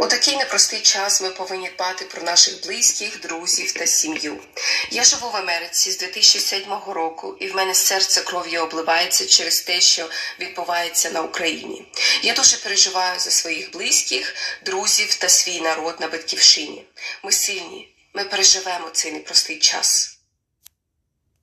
У такий непростий час ми повинні дбати про наших близьких, друзів та сім'ю. Я живу в Америці з 2007 року, і в мене серце кров'ю обливається через те, що відбувається на Україні. Я дуже переживаю за своїх близьких, друзів та свій народ на батьківщині. Ми сильні, ми переживемо цей непростий час.